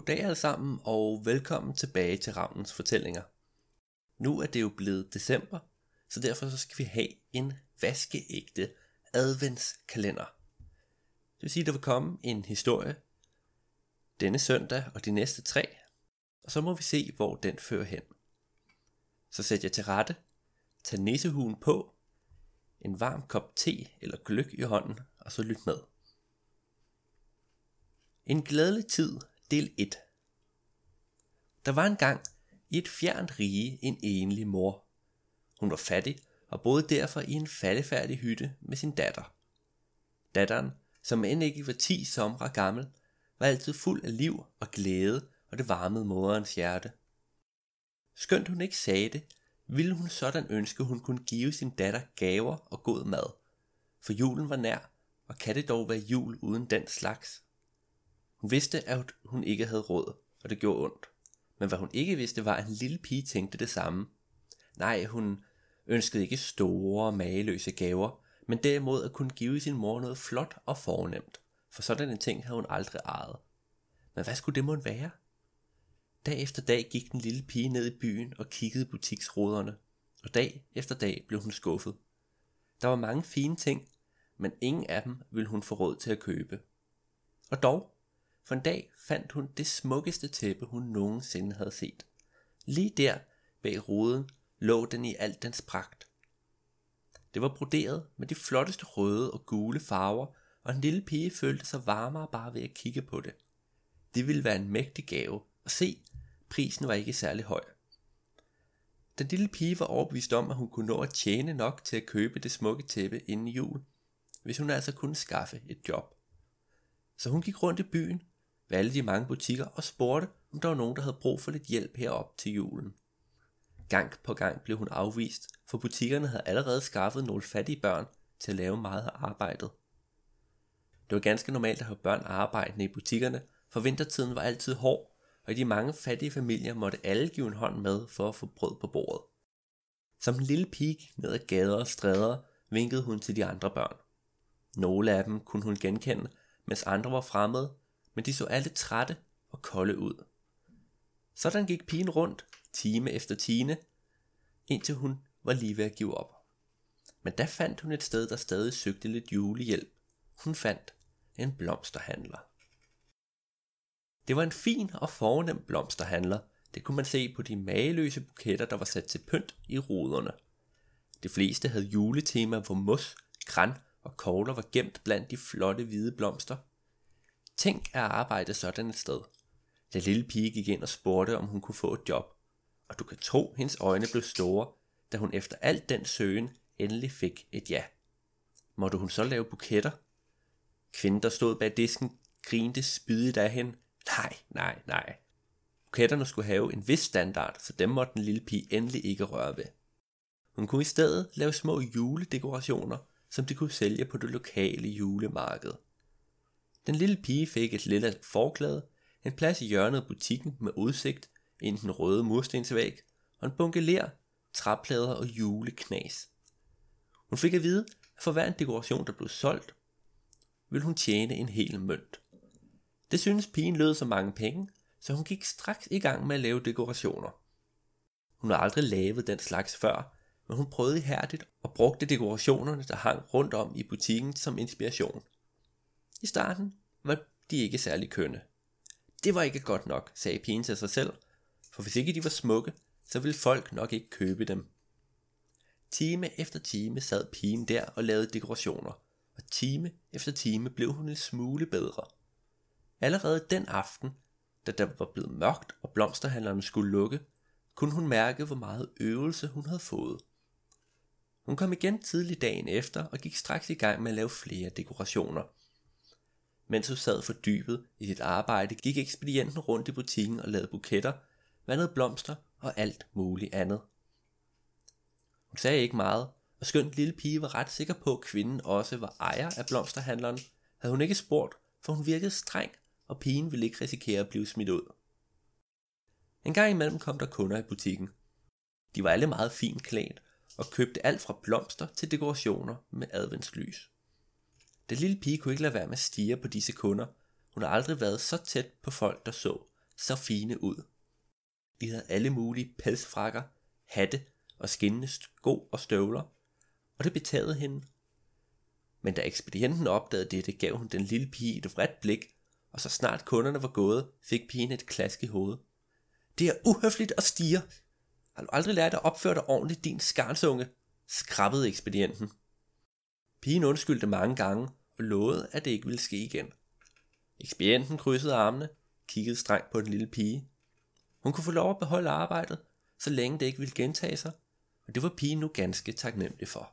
Goddag alle sammen, og velkommen tilbage til Ravnens Fortællinger. Nu er det jo blevet december, så derfor så skal vi have en vaskeægte adventskalender. Det vil sige, at der vil komme en historie denne søndag og de næste tre, og så må vi se, hvor den fører hen. Så sæt jer til rette, tag nissehuen på, en varm kop te eller gløk i hånden, og så lyt med. En glædelig tid, del 1 Der var engang i et fjernt rige en enlig mor. Hun var fattig og boede derfor i en faldefærdig hytte med sin datter. Datteren, som end ikke var 10 somre gammel, var altid fuld af liv og glæde, og det varmede moderens hjerte. Skønt hun ikke sagde det, ville hun sådan ønske, hun kunne give sin datter gaver og god mad. For julen var nær, og kan det dog være jul uden den slags? Hun vidste, at hun ikke havde råd, og det gjorde ondt. Men hvad hun ikke vidste, var, at en lille pige tænkte det samme. Nej, hun ønskede ikke store, mageløse gaver, men derimod at kunne give sin mor noget flot og fornemt, for sådan en ting havde hun aldrig ejet. Men hvad skulle det måtte være? Dag efter dag gik den lille pige ned i byen og kiggede butiksruderne, og dag efter dag blev hun skuffet. Der var mange fine ting, men ingen af dem ville hun få råd til at købe. Og dog, for en dag fandt hun det smukkeste tæppe, hun nogensinde havde set. Lige der, bag ruden, lå den i al dens pragt. Det var broderet med de flotteste røde og gule farver, og en lille pige følte sig varmere bare ved at kigge på det. Det ville være en mægtig gave, og se, prisen var ikke særlig høj. Den lille pige var overbevist om, at hun kunne nå at tjene nok til at købe det smukke tæppe inden jul, hvis hun altså kunne skaffe et job. Så hun gik rundt i byen ved alle de mange butikker og spurgte, om der var nogen, der havde brug for lidt hjælp herop til julen. Gang på gang blev hun afvist, for butikkerne havde allerede skaffet nogle fattige børn til at lave meget af arbejdet. Det var ganske normalt at have børn arbejdende i butikkerne, for vintertiden var altid hård, og i de mange fattige familier måtte alle give en hånd med for at få brød på bordet. Som en lille pige ned ad gader og stræder vinkede hun til de andre børn. Nogle af dem kunne hun genkende, mens andre var fremmede, men de så alle trætte og kolde ud. Sådan gik pigen rundt, time efter time, indtil hun var lige ved at give op. Men der fandt hun et sted, der stadig søgte lidt julehjælp. Hun fandt en blomsterhandler. Det var en fin og fornem blomsterhandler. Det kunne man se på de mageløse buketter, der var sat til pynt i ruderne. De fleste havde juletema, hvor mos, græn og kogler var gemt blandt de flotte hvide blomster – Tænk at arbejde sådan et sted. Den lille pige gik ind og spurgte, om hun kunne få et job. Og du kan tro, hendes øjne blev store, da hun efter alt den søgen endelig fik et ja. Måtte hun så lave buketter? Kvinden, der stod bag disken, grinte spydigt af hende. Nej, nej, nej. Buketterne skulle have en vis standard, så dem måtte den lille pige endelig ikke røre ved. Hun kunne i stedet lave små juledekorationer, som de kunne sælge på det lokale julemarked. Den lille pige fik et lille forklæde, en plads i hjørnet af butikken med udsigt ind den røde murstensvæg, og en bunke ler, træplader og juleknas. Hun fik at vide, at for hver en dekoration, der blev solgt, ville hun tjene en hel mønt. Det synes pigen lød så mange penge, så hun gik straks i gang med at lave dekorationer. Hun har aldrig lavet den slags før, men hun prøvede ihærdigt og brugte dekorationerne, der hang rundt om i butikken som inspiration. I starten var de ikke særlig kønne. Det var ikke godt nok, sagde pigen til sig selv, for hvis ikke de var smukke, så ville folk nok ikke købe dem. Time efter time sad pigen der og lavede dekorationer, og time efter time blev hun en smule bedre. Allerede den aften, da der var blevet mørkt og blomsterhandlerne skulle lukke, kunne hun mærke, hvor meget øvelse hun havde fået. Hun kom igen tidlig dagen efter og gik straks i gang med at lave flere dekorationer – mens hun sad fordybet i sit arbejde, gik ekspedienten rundt i butikken og lavede buketter, vandede blomster og alt muligt andet. Hun sagde ikke meget, og skønt lille pige var ret sikker på, at kvinden også var ejer af blomsterhandleren, havde hun ikke spurgt, for hun virkede streng, og pigen ville ikke risikere at blive smidt ud. En gang imellem kom der kunder i butikken. De var alle meget fint klædt og købte alt fra blomster til dekorationer med adventslys. Den lille pige kunne ikke lade være med at stige på disse kunder. Hun har aldrig været så tæt på folk, der så så fine ud. De havde alle mulige pelsfrakker, hatte og skinnende sko og støvler, og det betagede hende. Men da ekspedienten opdagede dette, gav hun den lille pige et vredt blik, og så snart kunderne var gået, fik pigen et klask i hovedet. Det er uhøfligt at stige. Har du aldrig lært at opføre dig ordentligt, din skarnsunge? skrabbede ekspedienten. Pigen undskyldte mange gange og lovede, at det ikke ville ske igen. Ekspedienten krydsede armene, kiggede strengt på den lille pige. Hun kunne få lov at beholde arbejdet, så længe det ikke ville gentage sig, og det var pigen nu ganske taknemmelig for.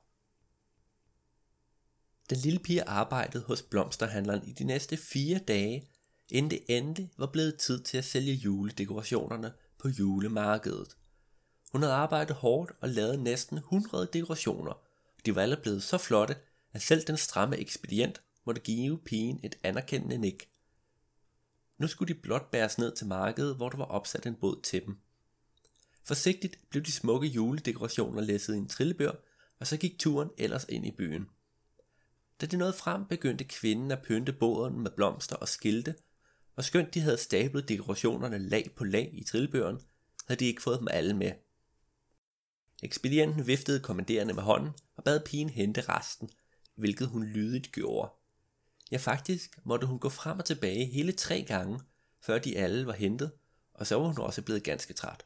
Den lille pige arbejdede hos blomsterhandleren i de næste fire dage, inden det endelig var blevet tid til at sælge juledekorationerne på julemarkedet. Hun havde arbejdet hårdt og lavet næsten 100 dekorationer. De var alle blevet så flotte, at selv den stramme ekspedient måtte give pigen et anerkendende nik. Nu skulle de blot bæres ned til markedet, hvor der var opsat en båd til dem. Forsigtigt blev de smukke juledekorationer læsset i en trillebør, og så gik turen ellers ind i byen. Da de nåede frem, begyndte kvinden at pynte båden med blomster og skilte, og skønt de havde stablet dekorationerne lag på lag i trillebøren, havde de ikke fået dem alle med. Ekspedienten viftede kommanderende med hånden og bad pigen hente resten, hvilket hun lydigt gjorde. Ja, faktisk måtte hun gå frem og tilbage hele tre gange, før de alle var hentet, og så var hun også blevet ganske træt.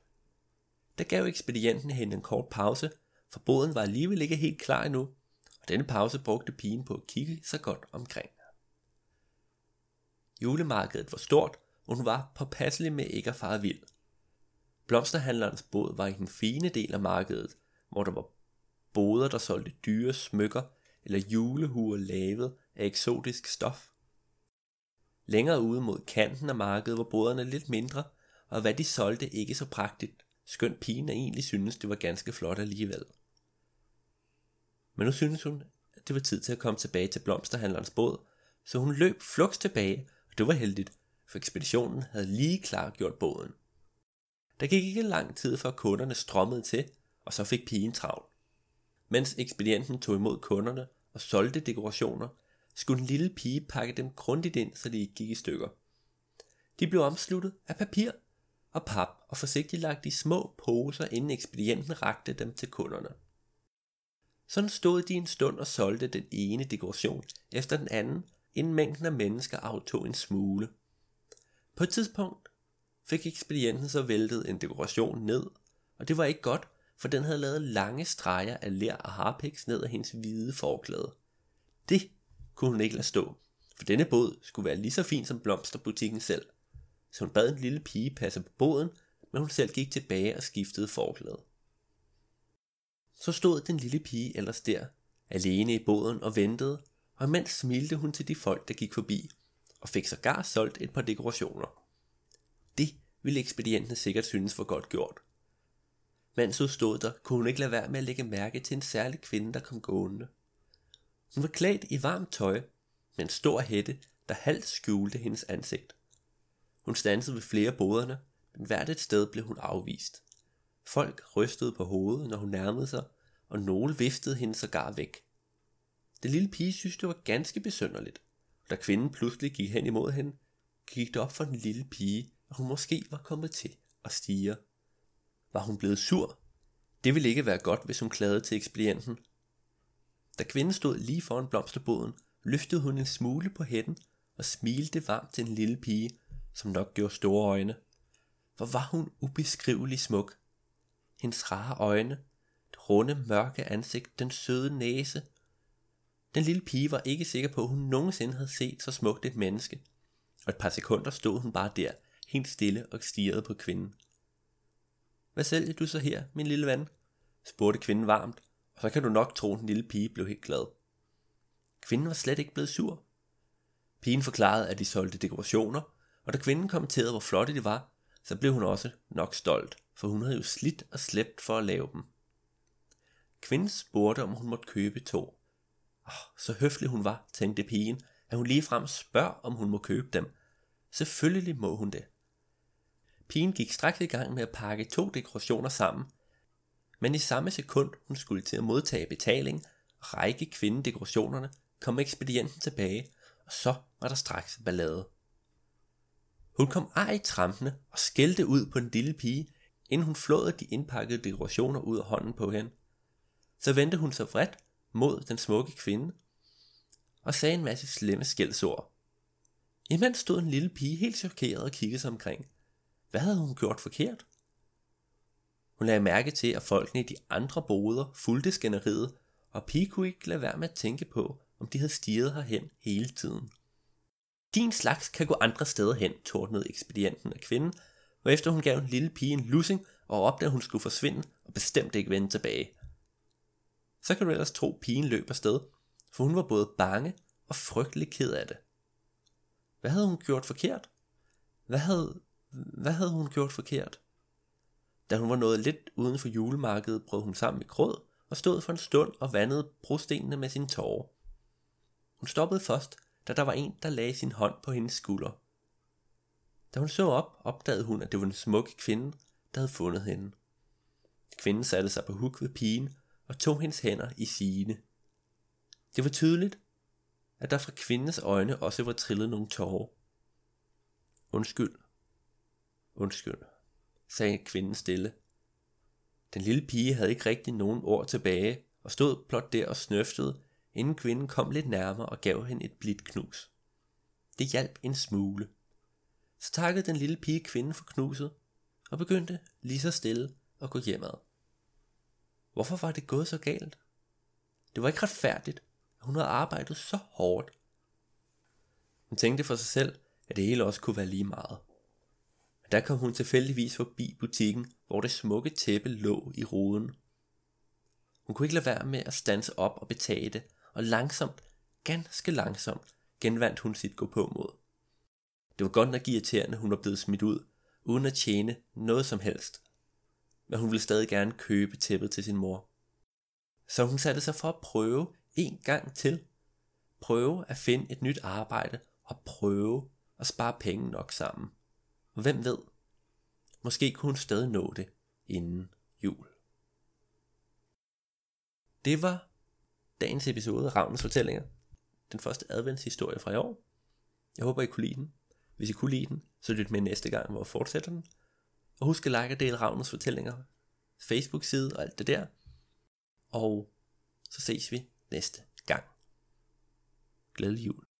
Der gav ekspedienten hende en kort pause, for båden var alligevel ikke helt klar endnu, og denne pause brugte pigen på at kigge så godt omkring. Julemarkedet var stort, og hun var påpasselig med ikke at fare vild. Blomsterhandlerens båd var i den fine del af markedet, hvor der var boder, der solgte dyre smykker eller julehuer lavet af eksotisk stof. Længere ude mod kanten af markedet var boderne lidt mindre, og hvad de solgte ikke så prægtigt, skønt pigen egentlig synes det var ganske flot alligevel. Men nu synes hun, at det var tid til at komme tilbage til blomsterhandlerens båd, så hun løb flugs tilbage, og det var heldigt, for ekspeditionen havde lige klar gjort båden. Der gik ikke lang tid, før kunderne strømmede til, og så fik pigen travlt. Mens ekspedienten tog imod kunderne og solgte dekorationer, skulle en lille pige pakke dem grundigt ind, så de ikke gik i stykker. De blev omsluttet af papir og pap og forsigtigt lagt i små poser, inden ekspedienten rakte dem til kunderne. Sådan stod de en stund og solgte den ene dekoration efter den anden, inden mængden af mennesker aftog en smule. På et tidspunkt fik ekspedienten så væltet en dekoration ned, og det var ikke godt, for den havde lavet lange streger af ler og harpiks ned ad hendes hvide forklæde. Det kunne hun ikke lade stå, for denne båd skulle være lige så fin som blomsterbutikken selv. Så hun bad en lille pige passe på båden, men hun selv gik tilbage og skiftede forklæde. Så stod den lille pige ellers der, alene i båden og ventede, og imens smilte hun til de folk, der gik forbi, og fik sågar solgt et par dekorationer. Det ville ekspedienten sikkert synes var godt gjort. Mens hun stod der, kunne hun ikke lade være med at lægge mærke til en særlig kvinde, der kom gående. Hun var klædt i varmt tøj, med en stor hætte, der halvt skjulte hendes ansigt. Hun stansede ved flere boderne, men hvert et sted blev hun afvist. Folk rystede på hovedet, når hun nærmede sig, og nogle viftede hende sågar væk. Den lille pige synes, det var ganske besynderligt. Da kvinden pludselig gik hen imod hende, gik det op for den lille pige, at hun måske var kommet til at stige. Var hun blevet sur? Det ville ikke være godt, hvis hun klagede til ekspedienten. Da kvinden stod lige foran blomsterboden, løftede hun en smule på hætten og smilte varmt til en lille pige, som nok gjorde store øjne. Hvor var hun ubeskrivelig smuk. Hendes rare øjne, det runde mørke ansigt, den søde næse. Den lille pige var ikke sikker på, at hun nogensinde havde set så smukt et menneske. Og et par sekunder stod hun bare der, helt stille og stirrede på kvinden. Hvad sælger du så her, min lille ven? spurgte kvinden varmt, og så kan du nok tro, at den lille pige blev helt glad. Kvinden var slet ikke blevet sur. Pigen forklarede, at de solgte dekorationer, og da kvinden kommenterede, hvor flotte de var, så blev hun også nok stolt, for hun havde jo slidt og slæbt for at lave dem. Kvinden spurgte, om hun måtte købe to. Oh, så høflig hun var, tænkte pigen, at hun ligefrem spørger, om hun må købe dem. Selvfølgelig må hun det. Pigen gik straks i gang med at pakke to dekorationer sammen, men i samme sekund hun skulle til at modtage betaling og række kvinden dekorationerne, kom ekspedienten tilbage, og så var der straks ballade. Hun kom ej trampende og skældte ud på den lille pige, inden hun flåede de indpakkede dekorationer ud af hånden på hende. Så vendte hun sig vredt mod den smukke kvinde og sagde en masse slemme skældsord. Imens stod en lille pige helt chokeret og kiggede sig omkring. Hvad havde hun gjort forkert? Hun lagde mærke til, at folkene i de andre boder fulgte skænderiet, og pige kunne ikke lade være med at tænke på, om de havde stiget herhen hele tiden. Din slags kan gå andre steder hen, tordnede ekspedienten af kvinden, og efter hun gav en lille pige en lussing og opdagede, at hun skulle forsvinde og bestemt ikke vende tilbage. Så kan du ellers tro, pigen løb afsted, for hun var både bange og frygtelig ked af det. Hvad havde hun gjort forkert? Hvad havde, hvad havde hun gjort forkert? Da hun var nået lidt uden for julemarkedet, brød hun sammen med Krød og stod for en stund og vandede brostenene med sin tårer. Hun stoppede først, da der var en, der lagde sin hånd på hendes skulder. Da hun så op, opdagede hun, at det var en smuk kvinde, der havde fundet hende. Kvinden satte sig på huk ved pigen og tog hendes hænder i sine. Det var tydeligt, at der fra kvindens øjne også var trillet nogle tårer. Undskyld. Undskyld, sagde kvinden stille. Den lille pige havde ikke rigtig nogen ord tilbage, og stod blot der og snøftede, inden kvinden kom lidt nærmere og gav hende et blidt knus. Det hjalp en smule. Så takkede den lille pige kvinden for knuset, og begyndte lige så stille at gå hjemad. Hvorfor var det gået så galt? Det var ikke retfærdigt, at hun havde arbejdet så hårdt. Hun tænkte for sig selv, at det hele også kunne være lige meget. Der kom hun tilfældigvis forbi butikken, hvor det smukke tæppe lå i ruden. Hun kunne ikke lade være med at stanse op og betage det, og langsomt, ganske langsomt, genvandt hun sit gå på mod. Det var godt nok irriterende, hun var blevet smidt ud, uden at tjene noget som helst. Men hun ville stadig gerne købe tæppet til sin mor. Så hun satte sig for at prøve en gang til. Prøve at finde et nyt arbejde og prøve at spare penge nok sammen. Hvem ved, måske kunne hun stadig nå det inden jul. Det var dagens episode af Ravnens Fortællinger. Den første adventshistorie fra i år. Jeg håber, I kunne lide den. Hvis I kunne lide den, så lyt med næste gang, hvor jeg fortsætter den. Og husk at like og dele Ravnens Fortællinger Facebook-side og alt det der. Og så ses vi næste gang. Glædelig jul.